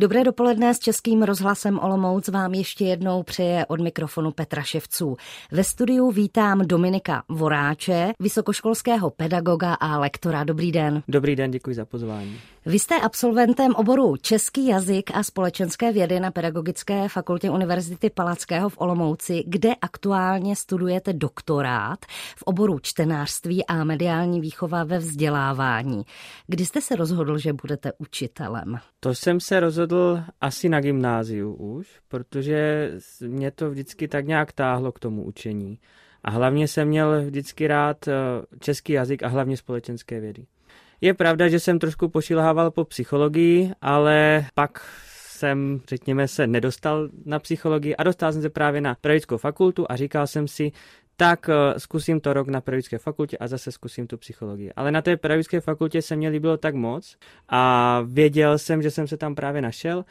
Dobré dopoledne s Českým rozhlasem Olomouc vám ještě jednou přeje od mikrofonu Petra Ševců. Ve studiu vítám Dominika Voráče, vysokoškolského pedagoga a lektora. Dobrý den. Dobrý den, děkuji za pozvání. Vy jste absolventem oboru Český jazyk a společenské vědy na Pedagogické fakultě Univerzity Palackého v Olomouci, kde aktuálně studujete doktorát v oboru čtenářství a mediální výchova ve vzdělávání. Kdy jste se rozhodl, že budete učitelem? To jsem se rozhodl asi na gymnáziu už, protože mě to vždycky tak nějak táhlo k tomu učení. A hlavně jsem měl vždycky rád eh, český jazyk a hlavně společenské vědy. Je pravda, že jsem trošku pošilhával po psychologii, ale pak jsem, řekněme se, nedostal na psychologii a dostal jsem se právě na pedagogickou fakultu a říkal jsem si, tak eh, zkusím to rok na pedagogické fakultě a zase zkusím tu psychologii. Ale na té pedagogické fakultě se mě líbilo tak moc a věděl jsem, že jsem se tam právě našel,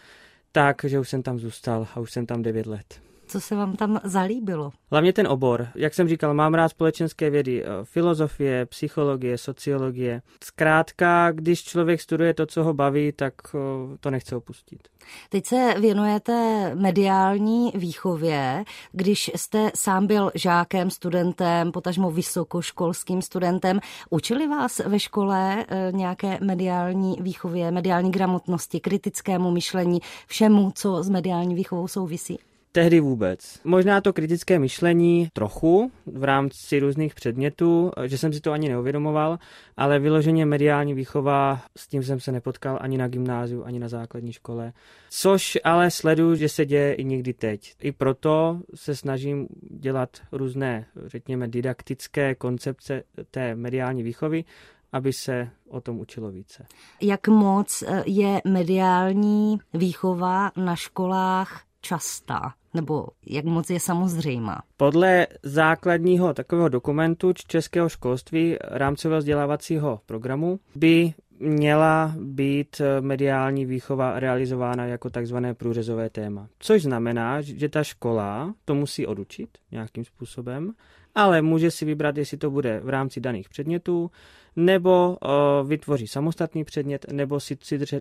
tak, že už jsem tam zůstal a už jsem tam 9 let. Co se vám tam zalíbilo? Hlavně ten obor. Jak jsem říkal, mám rád společenské vědy, eh, filozofie, psychologie, sociologie. Zkrátka, když člověk studuje to, co ho baví, tak eh, to nechce opustit. Teď se věnujete mediální výchově. Když jste sám byl žákem, studentem, potažmo vysokoškolským studentem, učili vás ve škole eh, nějaké mediální výchově, mediální gramotnosti, kritickému myšlení, všemu, co s mediální výchovou souvisí? Tehdy vůbec. Možná to kritické myšlení trochu v rámci různých předmětů, že jsem si to ani neuvědomoval, ale vyloženě mediální výchova, s tím jsem se nepotkal ani na gymnáziu, ani na základní škole. Což ale sleduju, že se děje i někdy teď. I proto se snažím dělat různé, řekněme, didaktické koncepce té mediální výchovy, aby se o tom učilo více. Jak moc je mediální výchova na školách častá? Nebo jak moc je samozřejmá? Podle základního takového dokumentu českého školství rámcového vzdělávacího programu by měla být mediální výchova realizována jako takzvané průřezové téma. Což znamená, že ta škola to musí odučit nějakým způsobem, ale může si vybrat, jestli to bude v rámci daných předmětů, nebo uh, vytvoří samostatný předmět, nebo si,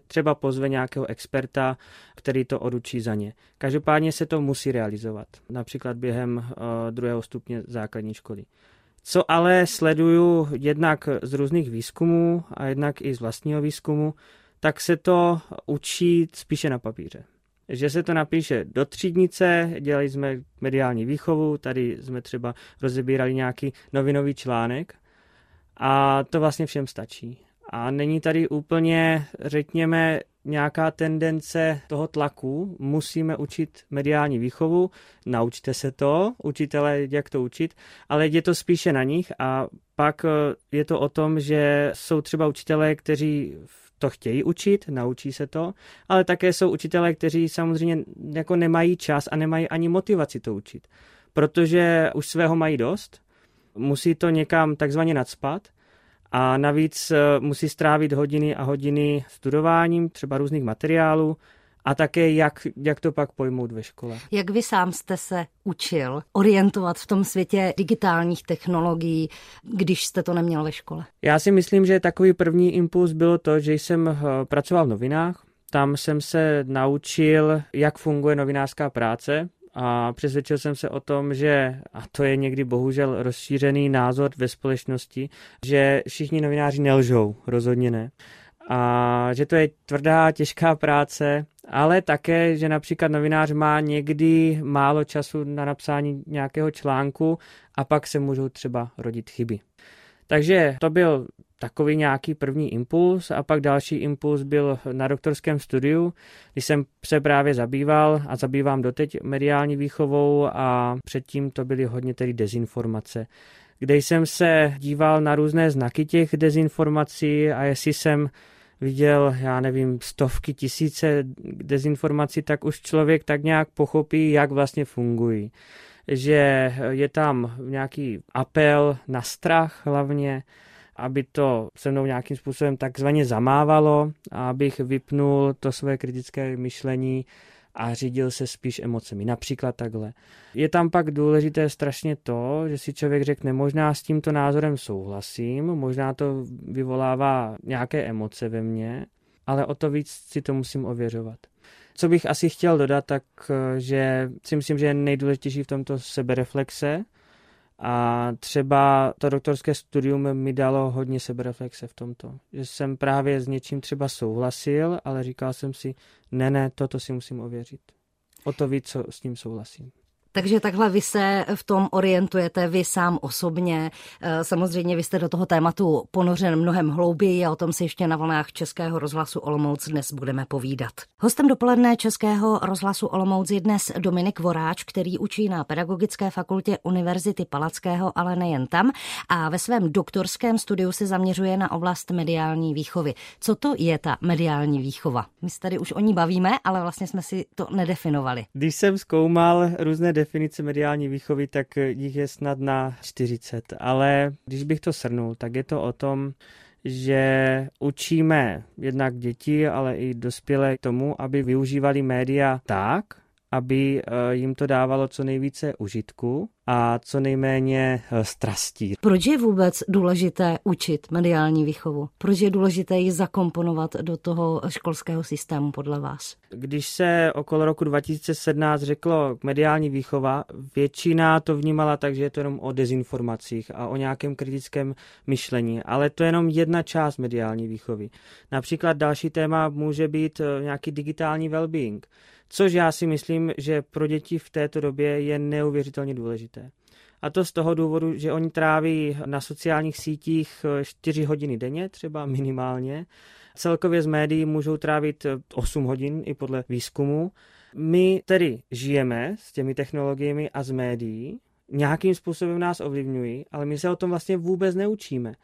třeba pozve nějakého experta, který to odučí za ně. Každopádně se to musí realizovat, například během uh, druhého stupně základní školy. Co ale sleduju jednak z různých výzkumů a jednak i z vlastního výzkumu, tak se to učí spíše na papíře že se to napíše do třídnice, dělali jsme mediální výchovu, tady jsme třeba rozebírali nějaký novinový článek a to vlastně všem stačí. A není tady úplně, řekněme, nějaká tendence toho tlaku, musíme učit mediální výchovu, naučte se to, učitelé, jak to učit, ale je to spíše na nich a pak eh, je to o tom, že jsou třeba učitelé, kteří to chtějí učit, naučí se to, ale také jsou učitelé, kteří samozřejmě jako nemají čas a nemají ani motivaci to učit, protože už svého mají dost, musí to někam takzvaně nadspat a navíc eh, musí strávit hodiny a hodiny studováním třeba různých materiálů a také jak, jak to pak pojmout ve škole. Jak vy sám jste se učil orientovat v tom světě digitálních technologií, když jste to neměl ve škole? Já si myslím, že takový první impuls bylo to, že jsem eh, pracoval v novinách, tam jsem se naučil, jak funguje novinářská práce, a přesvědčil jsem se o tom, že, a to je někdy bohužel rozšířený názor ve společnosti, že všichni novináři nelžou, rozhodně ne. A že to je tvrdá, těžká práce, ale také, že například novinář má někdy málo času na napsání nějakého článku a pak se můžou třeba rodit chyby. Takže to byl takový nějaký první impuls a pak další impuls byl na doktorském studiu, když jsem se právě zabýval a zabývám doteď mediální výchovou a předtím to byly hodně tedy dezinformace kde jsem se díval na různé znaky těch dezinformací a jestli jsem viděl, já nevím, stovky, tisíce dezinformací, tak už člověk tak nějak pochopí, jak vlastně fungují. Že je tam nějaký apel na strach hlavně, aby to se mnou nějakým způsobem takzvaně zamávalo abych vypnul to své kritické myšlení a řídil se spíš emocemi. Například takhle. Je tam pak důležité strašně to, že si člověk řekne, možná s tímto názorem souhlasím, možná to vyvolává nějaké emoce ve mně, ale o to víc si to musím ověřovat. Co bych asi chtěl dodat, tak že si myslím, že je nejdůležitější v tomto sebereflexe, a třeba to doktorské studium mi dalo hodně sebereflexe v tomto. Že jsem právě s něčím třeba souhlasil, ale říkal jsem si, ne, ne, toto si musím ověřit. O to víc, co s tím souhlasím. Takže takhle vy se v tom orientujete, vy sám osobně. Eh, samozřejmě vy jste do toho tématu ponořen mnohem hlouběji a o tom si ještě na vlnách Českého rozhlasu Olomouc dnes budeme povídat. Hostem dopoledne Českého rozhlasu Olomouc je dnes Dominik Voráč, který učí na Pedagogické fakultě Univerzity Palackého, ale nejen tam, a ve svém doktorském studiu se zaměřuje na oblast mediální výchovy. Co to je ta mediální výchova? My se tady už o ní bavíme, ale vlastně jsme si to nedefinovali. Když jsem zkoumal různé definice mediální výchovy, tak jich je snad na 40. Ale když bych to srnul, tak je to o tom, že učíme jednak děti, ale i dospělé k tomu, aby využívali média tak, aby eh, jim to dávalo co nejvíce užitku a co nejméně eh, strastí. Proč je vůbec důležité učit mediální výchovu? Proč je důležité ji zakomponovat do toho školského systému podle vás? Když se okolo roku 2017 řeklo mediální výchova, většina to vnímala tak, že je to jenom o dezinformacích a o nějakém kritickém myšlení, ale to je jenom jedna část mediální výchovy. Například další téma může být eh, nějaký digitální well-being což já si myslím, že pro děti v této době je neuvěřitelně důležité. A to z toho důvodu, že oni tráví na sociálních sítích 4 hodiny denně, třeba minimálně. Celkově z médií můžou trávit 8 hodin i podle výzkumu. My tedy žijeme s těmi technologiemi a z médií, nějakým způsobem nás ovlivňují, ale my se o tom vlastně vůbec neučíme.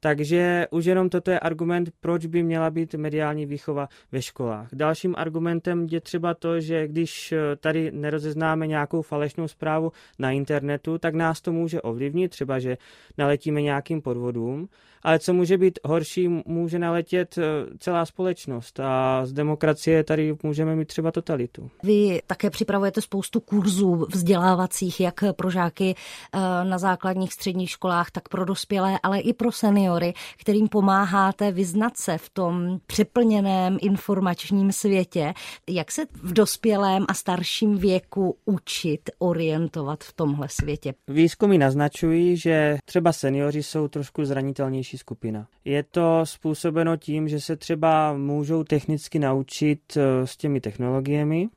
Takže už jenom toto je argument, proč by měla být mediální výchova ve školách. Dalším argumentem je třeba to, že když eh, tady nerozeznáme nějakou falešnou zprávu na internetu, tak nás to může ovlivnit, třeba že naletíme nějakým podvodům, ale co může být horší, může naletět eh, celá společnost a z demokracie tady můžeme mít třeba totalitu. Vy také připravujete spoustu kurzů vzdělávacích, jak pro žáky eh, na základních středních školách, tak pro dospělé, ale i pro seniory, kterým pomáháte vyznat se v tom přeplněném informačním světě. Jak se v dospělém a starším věku učit orientovat v tomhle světě? Výzkumy naznačují, že třeba seniori jsou trošku zranitelnější skupina. Je to způsobeno tím, že se třeba můžou technicky naučit eh, s těmi technologiemi,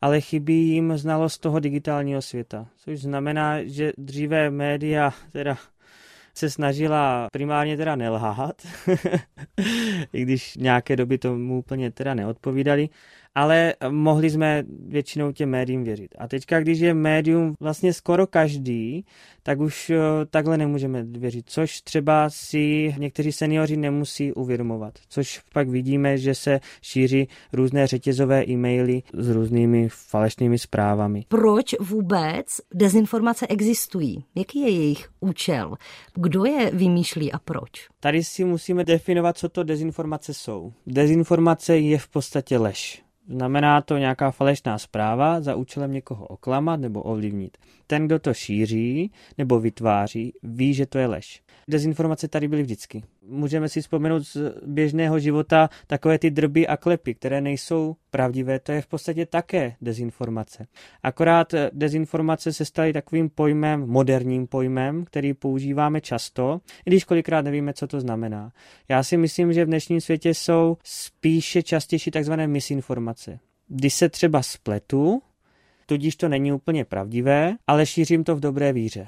ale chybí jim znalost toho digitálního světa. Což znamená, že dříve média teda se snažila primárně teda nelhát, i když nějaké doby tomu úplně teda neodpovídali, ale mohli jsme většinou těm médiím věřit. A teďka, když je médium vlastně skoro každý, tak už eh, takhle nemůžeme věřit, což třeba si někteří seniori nemusí uvědomovat, což pak vidíme, že se šíří různé řetězové e-maily s různými falešnými zprávami. Proč vůbec dezinformace existují? Jaký je jejich účel? Kdo je vymýšlí a proč? Tady si musíme definovat, co to dezinformace jsou. Dezinformace je v podstatě lež. Znamená to nějaká falešná zpráva za účelem někoho oklamat nebo ovlivnit. Ten, kdo to šíří nebo vytváří, ví, že to je lež. Dezinformace tady byly vždycky. Můžeme si vzpomenout z běžného života takové ty drby a klepy, které nejsou pravdivé, to je v podstatě také dezinformace. Akorát dezinformace se staly takovým pojmem, moderním pojmem, který používáme často, i když kolikrát nevíme, co to znamená. Já si myslím, že v dnešním světě jsou spíše častější takzvané misinformace. Když se třeba spletu, tudíž to není úplně pravdivé, ale šířím to v dobré víře.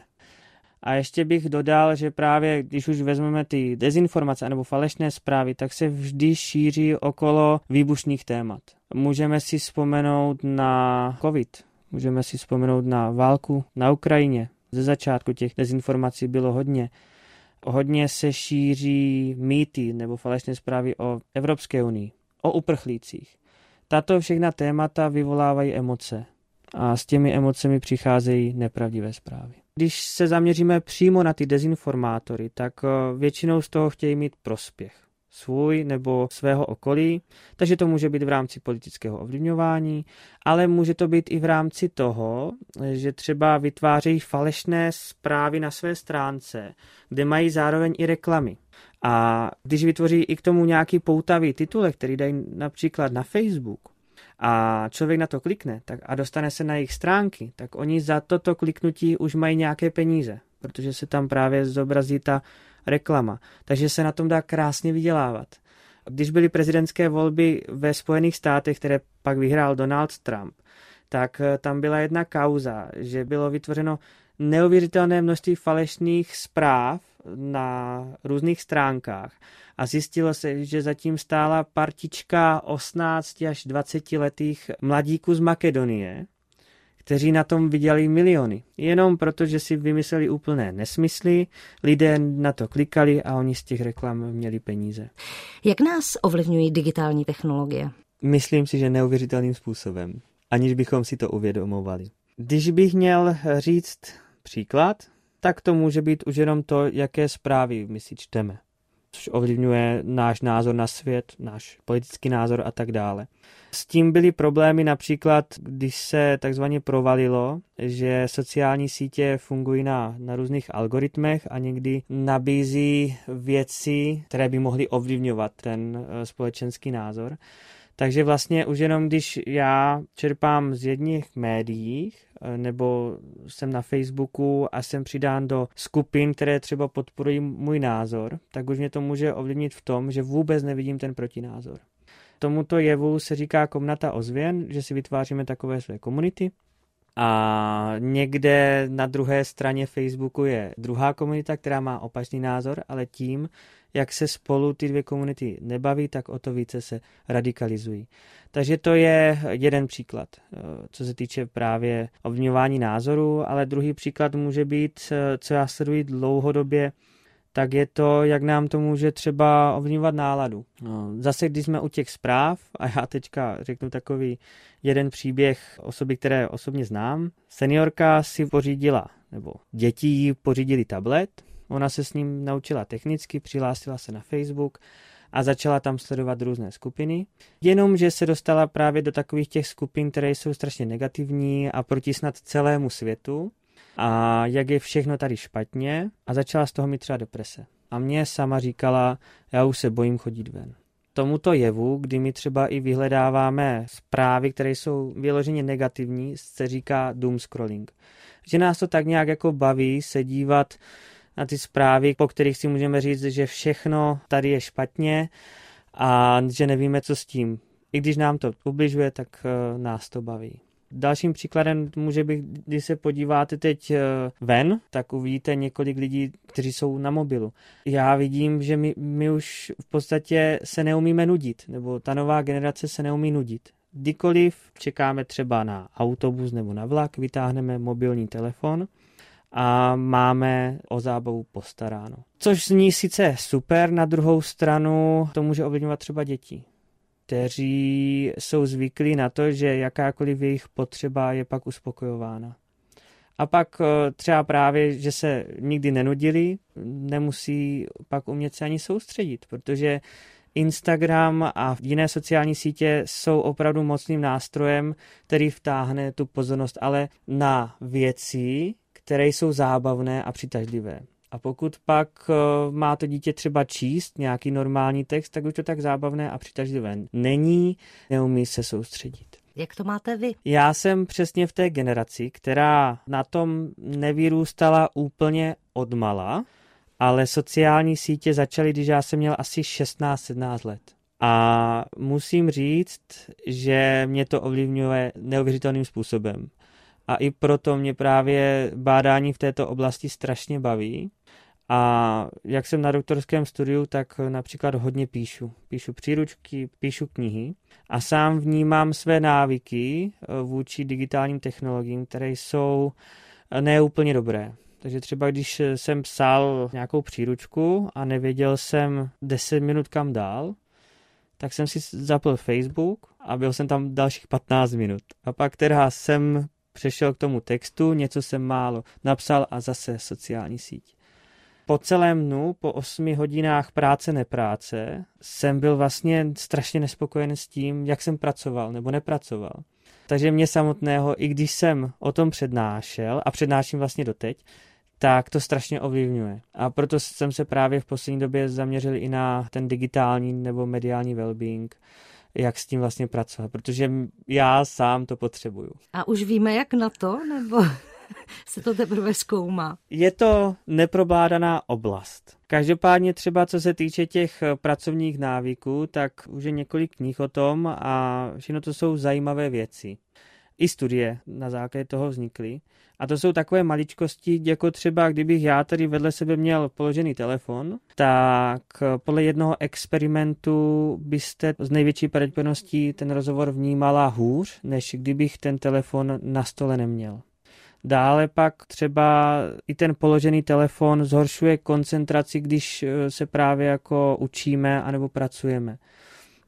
A ještě bych dodal, že právě když už vezmeme ty dezinformace nebo falešné zprávy, tak se vždy šíří okolo výbušných témat. Můžeme si vzpomenout na COVID, můžeme si vzpomenout na válku na Ukrajině. Ze začátku těch dezinformací bylo hodně. Hodně se šíří mýty nebo falešné zprávy o Evropské unii, o uprchlících. Tato všechna témata vyvolávají emoce a s těmi emocemi přicházejí nepravdivé zprávy. Když se zaměříme přímo na ty dezinformátory, tak eh, většinou z toho chtějí mít prospěch svůj nebo svého okolí, takže to může být v rámci politického ovlivňování, ale může to být i v rámci toho, že třeba vytvářejí falešné zprávy na své stránce, kde mají zároveň i reklamy. A když vytvoří i k tomu nějaký poutavý titulek, který dají například na Facebook, a člověk na to klikne tak a dostane se na jejich stránky, tak oni za toto kliknutí už mají nějaké peníze, protože se tam právě zobrazí ta reklama. Takže se na tom dá krásně vydělávat. Když byly prezidentské volby ve Spojených státech, které pak vyhrál Donald Trump, tak eh, tam byla jedna kauza, že bylo vytvořeno neuvěřitelné množství falešných zpráv na různých stránkách a zjistilo se, že zatím stála partička 18 až 20 letých mladíků z Makedonie, kteří na tom viděli miliony. Jenom proto, že si vymysleli úplné nesmysly, lidé na to klikali a oni z těch reklam měli peníze. Jak nás ovlivňují digitální technologie? Myslím si, že neuvěřitelným způsobem, aniž bychom si to uvědomovali. Když bych měl říct příklad, tak to může být už jenom to, jaké zprávy my si čteme, což ovlivňuje náš názor na svět, náš politický názor a tak dále. S tím byly problémy například, když se takzvaně provalilo, že sociální sítě fungují na, na různých algoritmech a někdy nabízí věci, které by mohly ovlivňovat ten eh, společenský názor. Takže vlastně už jenom když já čerpám z jedných médií, eh, nebo jsem na Facebooku a jsem přidán do skupin, které třeba podporují můj názor, tak už mě to může ovlivnit v tom, že vůbec nevidím ten protinázor. Tomuto jevu se říká komnata ozvěn, že si vytváříme takové své komunity. A někde na druhé straně Facebooku je druhá komunita, která má opačný názor, ale tím, jak se spolu ty dvě komunity nebaví, tak o to více se radikalizují. Takže to je jeden příklad, eh, co se týče právě ovlivňování názoru, ale druhý příklad může být, eh, co já sleduji dlouhodobě, tak je to, jak nám to může třeba ovlivňovat náladu. No, zase, když jsme u těch zpráv, a já teďka řeknu takový jeden příběh osoby, které osobně znám. Seniorka si pořídila, nebo děti jí pořídili tablet, ona se s ním naučila technicky, přihlásila se na Facebook a začala tam sledovat různé skupiny. Jenomže se dostala právě do takových těch skupin, které jsou strašně negativní a proti snad celému světu a jak je všechno tady špatně a začala z toho mít třeba deprese. A mě sama říkala, já už se bojím chodit ven. Tomuto jevu, kdy my třeba i vyhledáváme zprávy, které jsou vyloženě negativní, se říká doom scrolling. Že nás to tak nějak jako baví se dívat na ty zprávy, po kterých si můžeme říct, že všechno tady je špatně a že nevíme, co s tím. I když nám to ubližuje, tak uh, nás to baví. Dalším příkladem může být, když se podíváte teď eh, ven, tak uvidíte několik lidí, kteří jsou na mobilu. Já vidím, že my, my už v podstatě se neumíme nudit, nebo ta nová generace se neumí nudit. Kdykoliv čekáme třeba na autobus nebo na vlak, vytáhneme mobilní telefon a máme o zábavu postaráno. Což zní sice super, na druhou stranu to může ovlivňovat třeba děti kteří jsou zvyklí na to, že jakákoliv jejich potřeba je pak uspokojována. A pak eh, třeba právě, že se nikdy nenudili, nemusí pak umět se ani soustředit, protože Instagram a jiné sociální sítě jsou opravdu mocným nástrojem, který vtáhne tu pozornost ale na věci, které jsou zábavné a přitažlivé. A pokud pak uh, má to dítě třeba číst nějaký normální text, tak už to tak zábavné a přitažlivé není, neumí se soustředit. Jak to máte vy? Já jsem přesně v té generaci, která na tom nevyrůstala úplně odmala, ale sociální sítě začaly, když já jsem měl asi 16-17 let. A musím říct, že mě to ovlivňuje neuvěřitelným způsobem. A i proto mě právě bádání v této oblasti strašně baví. A jak jsem na doktorském studiu, tak například hodně píšu. Píšu příručky, píšu knihy a sám vnímám své návyky eh, vůči digitálním technologiím, které jsou eh, neúplně dobré. Takže třeba když jsem psal nějakou příručku a nevěděl jsem 10 minut kam dál, tak jsem si zapl Facebook a byl jsem tam dalších 15 minut. A pak teda jsem přešel k tomu textu, něco jsem málo napsal a zase sociální síť po celém dnu, po osmi hodinách práce nepráce, jsem byl vlastně strašně nespokojen s tím, jak jsem pracoval nebo nepracoval. Takže mě samotného, i když jsem o tom přednášel a přednáším vlastně doteď, tak to strašně ovlivňuje. A proto jsem se právě v poslední době zaměřil i na ten digitální nebo mediální well-being, jak s tím vlastně pracovat, protože já sám to potřebuju. A už víme, jak na to, nebo se to teprve zkoumá? Je to neprobádaná oblast. Každopádně třeba co se týče těch pracovních návyků, tak už je několik knih o tom a všechno to jsou zajímavé věci i studie na základě toho vznikly. A to jsou takové maličkosti, jako třeba kdybych já tady vedle sebe měl položený telefon, tak podle jednoho experimentu byste z největší pravděpodobností ten rozhovor vnímala hůř, než kdybych ten telefon na stole neměl. Dále pak třeba i ten položený telefon zhoršuje koncentraci, když se právě jako učíme anebo pracujeme.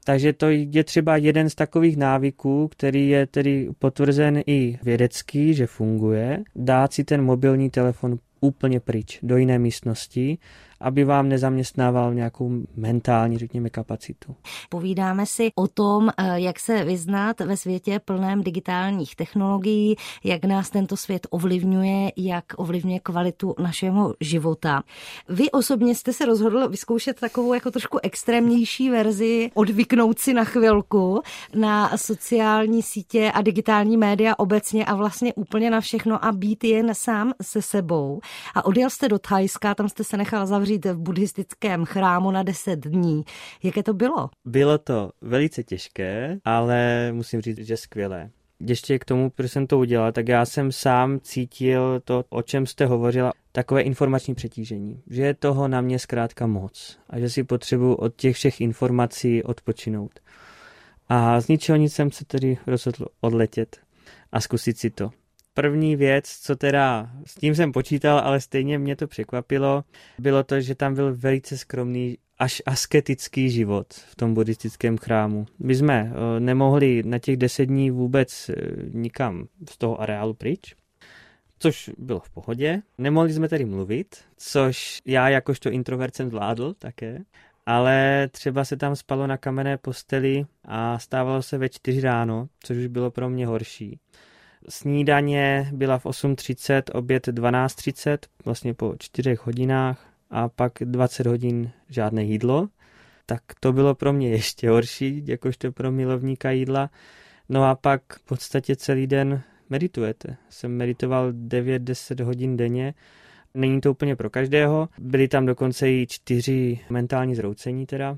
Takže to je třeba jeden z takových návyků, který je tedy potvrzen i vědecký, že funguje, dát si ten mobilní telefon úplně pryč, do jiné místnosti aby vám nezaměstnával nějakou mentální, řekněme, kapacitu. Povídáme si o tom, eh, jak se vyznat ve světě plném digitálních technologií, jak nás tento svět ovlivňuje, jak ovlivňuje kvalitu našeho života. Vy osobně jste se rozhodl vyzkoušet takovou jako trošku extrémnější verzi, odvyknout si na chvilku na sociální sítě a digitální média obecně a vlastně úplně na všechno a být jen sám se sebou. A odjel jste do Thajska, tam jste se nechal zavřít zavřít v buddhistickém chrámu na 10 dní. Jaké to bylo? Bylo to velice těžké, ale musím říct, že skvělé. Ještě k tomu, proč jsem to udělal, tak já jsem sám cítil to, o čem jste hovořila, takové informační přetížení. Že je toho na mě zkrátka moc a že si potřebuji od těch všech informací odpočinout. A z ničeho nic jsem se tedy rozhodl odletět a zkusit si to první věc, co teda s tím jsem počítal, ale stejně mě to překvapilo, bylo to, že tam byl velice skromný až asketický život v tom buddhistickém chrámu. My jsme eh, nemohli na těch deset dní vůbec eh, nikam z toho areálu pryč, což bylo v pohodě. Nemohli jsme tedy mluvit, což já jakožto introvert jsem zvládl také, ale třeba se tam spalo na kamenné posteli a stávalo se ve čtyři ráno, což už bylo pro mě horší. Snídaně byla v 8.30, oběd 12.30, vlastně po čtyřech hodinách a pak 20 hodin žádné jídlo. Tak to bylo pro mě ještě horší, jakožto pro milovníka jídla. No a pak v podstatě celý den meditujete. Jsem meditoval 9-10 hodin denně. Není to úplně pro každého. Byly tam dokonce i čtyři mentální zroucení teda.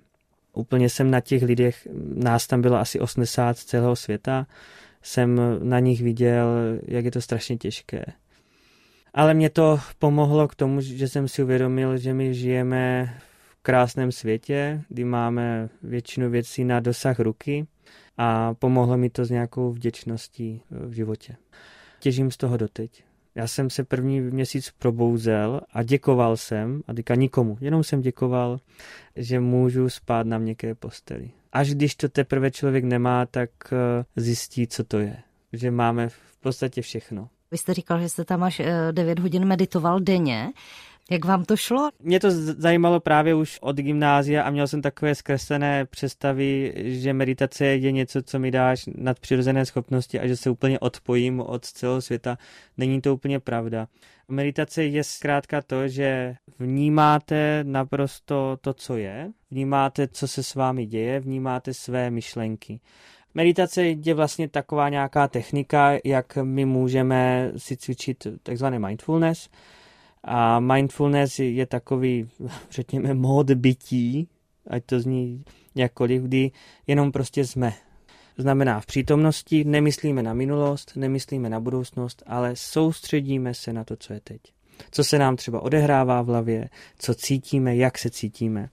Úplně jsem na těch lidech, nás tam bylo asi 80 z celého světa jsem na nich viděl, jak je to strašně těžké. Ale mě to pomohlo k tomu, že jsem si uvědomil, že my žijeme v krásném světě, kdy máme většinu věcí na dosah ruky a pomohlo mi to s nějakou vděčností v životě. Těžím z toho doteď. Já jsem se první měsíc probouzel a děkoval jsem, a teďka nikomu, jenom jsem děkoval, že můžu spát na měkké posteli až když to teprve člověk nemá, tak eh, zjistí, co to je. Že máme v podstatě všechno. Vy jste říkal, že jste tam až 9 eh, hodin meditoval denně. Jak vám to šlo? Mě to zajímalo právě už od gymnázia a měl jsem takové zkreslené představy, že meditace je něco, co mi dáš nadpřirozené schopnosti a že se úplně odpojím od celého světa. Není to úplně pravda. Meditace je zkrátka to, že vnímáte naprosto to, co je, vnímáte, co se s vámi děje, vnímáte své myšlenky. Meditace je vlastně taková nějaká technika, jak my můžeme si cvičit takzvané mindfulness, a mindfulness je takový, řekněme, mód bytí, ať to zní jakkoliv, kdy jenom prostě jsme. Znamená v přítomnosti nemyslíme na minulost, nemyslíme na budoucnost, ale soustředíme se na to, co je teď. Co se nám třeba odehrává v hlavě, co cítíme, jak se cítíme.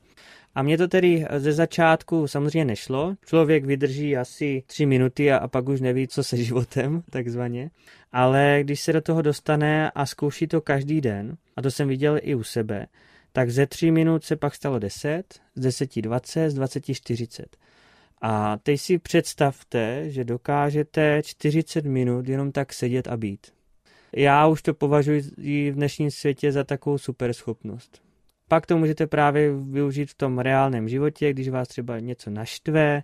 A mě to tedy ze začátku samozřejmě nešlo. Člověk vydrží asi tři minuty a, a pak už neví, co se životem, takzvaně. Ale když se do toho dostane a zkouší to každý den, a to jsem viděl i u sebe, tak ze tří minut se pak stalo 10, z 10 20, z 20 40. A teď si představte, že dokážete 40 minut jenom tak sedět a být. Já už to považuji v dnešním světě za takovou super schopnost. Pak to můžete právě využít v tom reálném životě, když vás třeba něco naštve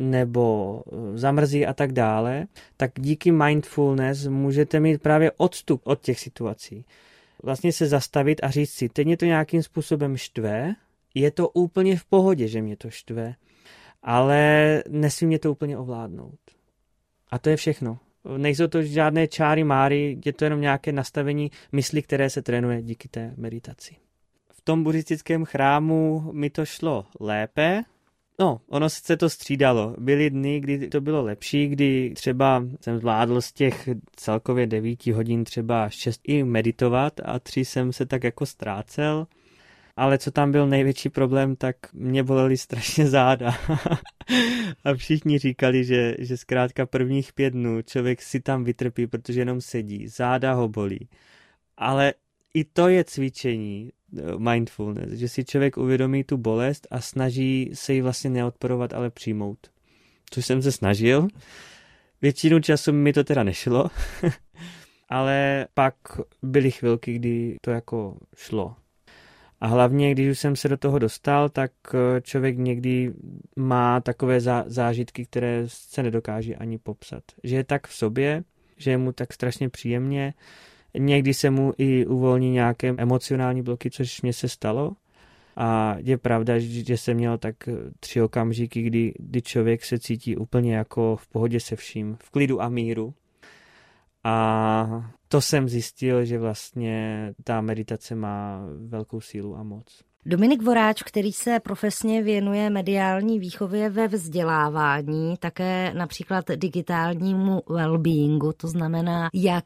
nebo eh, zamrzí a tak dále, tak díky mindfulness můžete mít právě odstup od těch situací. Vlastně se zastavit a říct si, teď mě to nějakým způsobem štve, je to úplně v pohodě, že mě to štve, ale nesmí mě to úplně ovládnout. A to je všechno. Nejsou to žádné čáry máry, je to jenom nějaké nastavení mysli, které se trénuje díky té meditaci. Tom buddhistickém chrámu mi to šlo lépe, No, ono se to střídalo. Byly dny, kdy to bylo lepší, kdy třeba jsem zvládl z těch celkově devíti hodin třeba šest i meditovat a tři jsem se tak jako ztrácel. Ale co tam byl největší problém, tak mě bolely strašně záda. a všichni říkali, že, že zkrátka prvních pět dnů člověk si tam vytrpí, protože jenom sedí, záda ho bolí. Ale i to je cvičení, mindfulness, že si člověk uvědomí tu bolest a snaží se ji vlastně neodporovat, ale přijmout. Což jsem se snažil. Většinu času mi to teda nešlo, ale pak byly chvilky, kdy to jako šlo. A hlavně, když už jsem se do toho dostal, tak eh, člověk někdy má takové zážitky, které se nedokáže ani popsat. Že je tak v sobě, že je mu tak strašně příjemně, Někdy se mu i uvolní nějaké emocionální bloky, což mě se stalo. A je pravda, že jsem měl tak tři okamžiky, kdy, kdy člověk se cítí úplně jako v pohodě se vším, v klidu a míru. A to jsem zjistil, že vlastně ta meditace má velkou sílu a moc. Dominik Voráč, který se profesně věnuje mediální výchově ve vzdělávání, také například digitálnímu well-beingu, to znamená, jak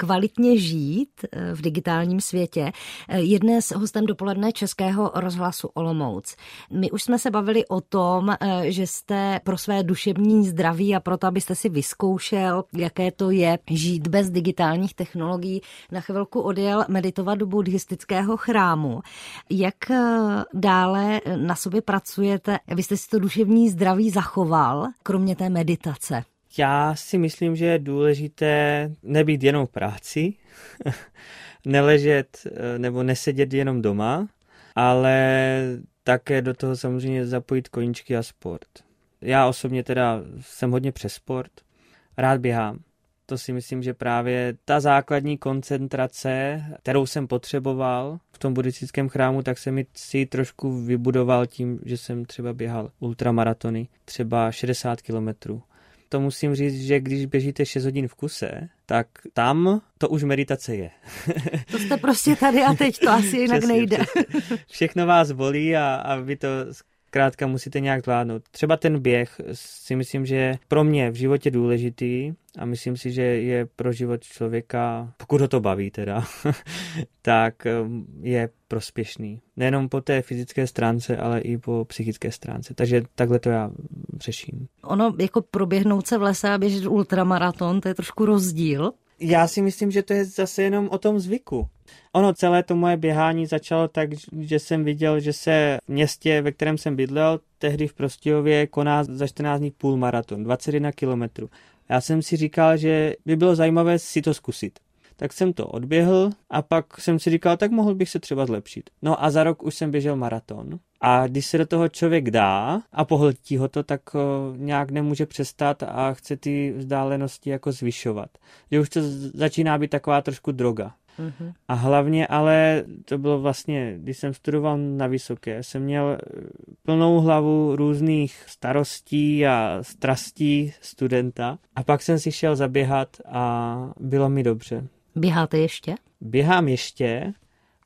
kvalitně žít eh, v digitálním světě, eh, je dnes hostem dopoledne Českého rozhlasu Olomouc. My už jsme se bavili o tom, eh, že jste pro své duševní zdraví a proto, abyste si vyzkoušel, jaké to je žít bez digitálních technologií, na chvilku odjel meditovat do buddhistického chrámu. Jak dále na sobě pracujete, abyste si to duševní zdraví zachoval, kromě té meditace? Já si myslím, že je důležité nebýt jenom v práci, neležet eh, nebo nesedět jenom doma, ale také do toho samozřejmě zapojit koníčky a sport. Já osobně teda jsem hodně přes sport, rád běhám. To si myslím, že právě ta základní koncentrace, kterou jsem potřeboval v tom buddhistickém chrámu, tak jsem si trošku vybudoval tím, že jsem třeba běhal ultramaratony, třeba 60 kilometrů to musím říct, že když běžíte 6 hodin v kuse, tak tam to už meditace je. To jste prostě tady a teď, to asi jinak přesně, nejde. Přesně. Všechno vás bolí a, a vy to zkrátka musíte nějak zvládnout. Třeba ten běh si myslím, že je pro mě v životě důležitý a myslím si, že je pro život člověka, pokud ho to baví teda, tak um, je prospěšný. Nejenom po té fyzické stránce, ale i po psychické stránce. Takže takhle to já řeším. Ono jako proběhnout se v lese a běžet ultramaraton, to je trošku rozdíl. Já si myslím, že to je zase jenom o tom zvyku. Ono celé to moje běhání začalo tak, že jsem viděl, že se v městě, ve kterém jsem bydlel, tehdy v Prostějově koná za 14 dní půl maraton, 21 kilometrů. Já jsem si říkal, že by bylo zajímavé si to zkusit. Tak jsem to odběhl a pak jsem si říkal, tak mohl bych se třeba zlepšit. No a za rok už jsem běžel maraton. A když se do toho člověk dá a pohltí ho to, tak nějak nemůže přestat a chce ty vzdálenosti jako zvyšovat. Že už to začíná být taková trošku droga. Mm-hmm. A hlavně ale to bylo vlastně, když jsem studoval na vysoké, jsem měl eh, plnou hlavu různých starostí a strastí studenta a pak jsem si šel zaběhat a bylo mi dobře. Běháte ještě? Běhám ještě,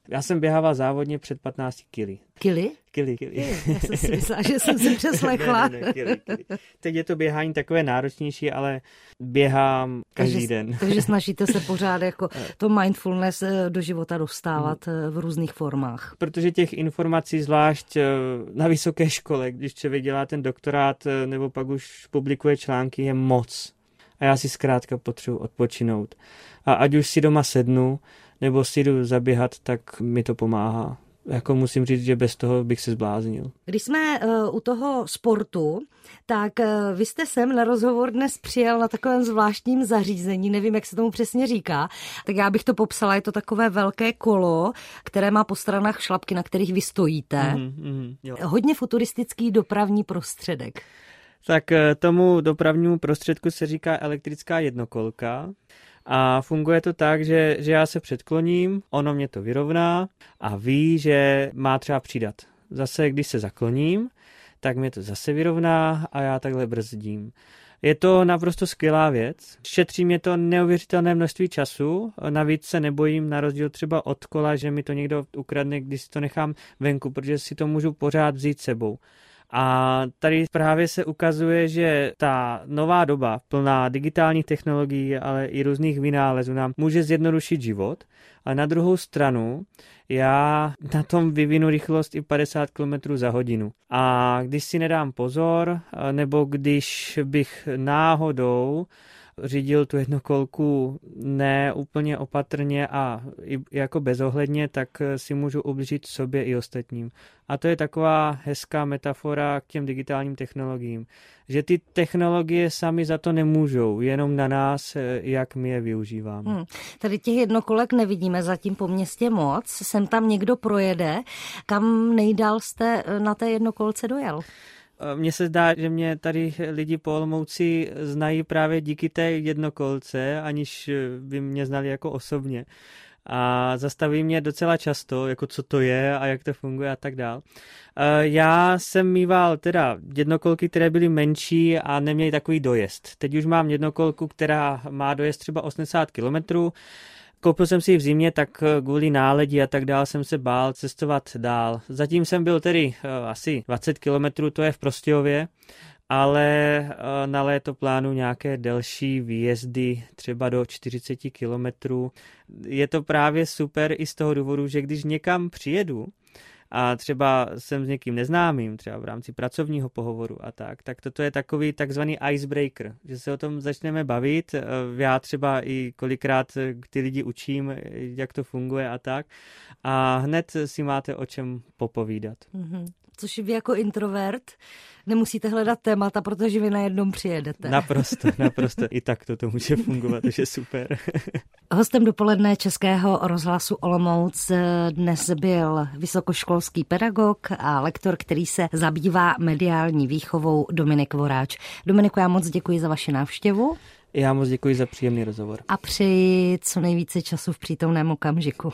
já jsem běhával závodně před 15 kily. Kily? Kily, kily. Já jsem si myslela, že jsem si přeslechla. ne, ne, ne, kily, kily. Teď je to běhání takové náročnější, ale běhám každý takže, den. Takže snažíte se pořád jako to mindfulness eh, do života dostávat hmm. eh, v různých formách. Protože těch informací, zvlášť eh, na vysoké škole, když člověk dělá ten doktorát nebo pak už publikuje články, je moc. A já si zkrátka potřebuji odpočinout. A ať už si doma sednu, nebo si jdu zaběhat, tak mi to pomáhá. Jako musím říct, že bez toho bych se zbláznil. Když jsme uh, u toho sportu, tak uh, vy jste sem na rozhovor dnes přijel na takovém zvláštním zařízení, nevím, jak se tomu přesně říká, tak já bych to popsala, je to takové velké kolo, které má po stranách šlapky, na kterých vy stojíte. Mm, mm, jo. Hodně futuristický dopravní prostředek. Tak eh, tomu dopravnímu prostředku se říká elektrická jednokolka. A funguje to tak, že, že já se předkloním, ono mě to vyrovná a ví, že má třeba přidat. Zase, když se zakloním, tak mě to zase vyrovná a já takhle brzdím. Je to naprosto skvělá věc. Šetří mě to neuvěřitelné množství času. Navíc se nebojím, na rozdíl třeba od kola, že mi to někdo ukradne, když si to nechám venku, protože si to můžu pořád vzít sebou. A tady právě se ukazuje, že ta nová doba, plná digitálních technologií, ale i různých vynálezů, nám může zjednodušit život. A na druhou stranu, já na tom vyvinu rychlost i 50 km za hodinu. A když si nedám pozor, nebo když bych náhodou řídil tu jednokolku ne úplně opatrně a jako bezohledně, tak si můžu ublížit sobě i ostatním. A to je taková hezká metafora k těm digitálním technologiím, že ty technologie sami za to nemůžou, jenom na nás, jak my je využíváme. Hmm. Tady těch jednokolek nevidíme zatím po městě moc, sem tam někdo projede. Kam nejdál jste na té jednokolce dojel? Mně se zdá, že mě tady lidi po Olmouci znají právě díky té jednokolce, aniž by mě znali jako osobně. A zastaví mě docela často, jako co to je a jak to funguje a tak dál. Já jsem mýval teda jednokolky, které byly menší a neměly takový dojezd. Teď už mám jednokolku, která má dojezd třeba 80 kilometrů, Koupil jsem si ji v zimě, tak eh, kvůli náledí a tak dál jsem se bál cestovat dál. Zatím jsem byl tedy uh, asi 20 kilometrů, to je v Prostějově, ale uh, na léto plánu nějaké delší výjezdy, třeba do 40 kilometrů. Je to právě super i z toho důvodu, že když někam přijedu, a třeba jsem s někým neznámým, třeba v rámci pracovního pohovoru a tak, tak toto je takový takzvaný icebreaker, že se o tom začneme bavit. Eh, já třeba i kolikrát eh, ty lidi učím, eh, jak to funguje a tak. A hned si máte o čem popovídat. Mm-hmm což vy jako introvert nemusíte hledat témata, protože vy na jednom přijedete. Naprosto, naprosto. I tak to, to může fungovat, takže super. Hostem dopoledne Českého rozhlasu Olomouc dnes byl vysokoškolský pedagog a lektor, který se zabývá mediální výchovou Dominik Voráč. Dominiku, já moc děkuji za vaši návštěvu. Já moc děkuji za příjemný rozhovor. A přeji co nejvíce času v přítomném okamžiku.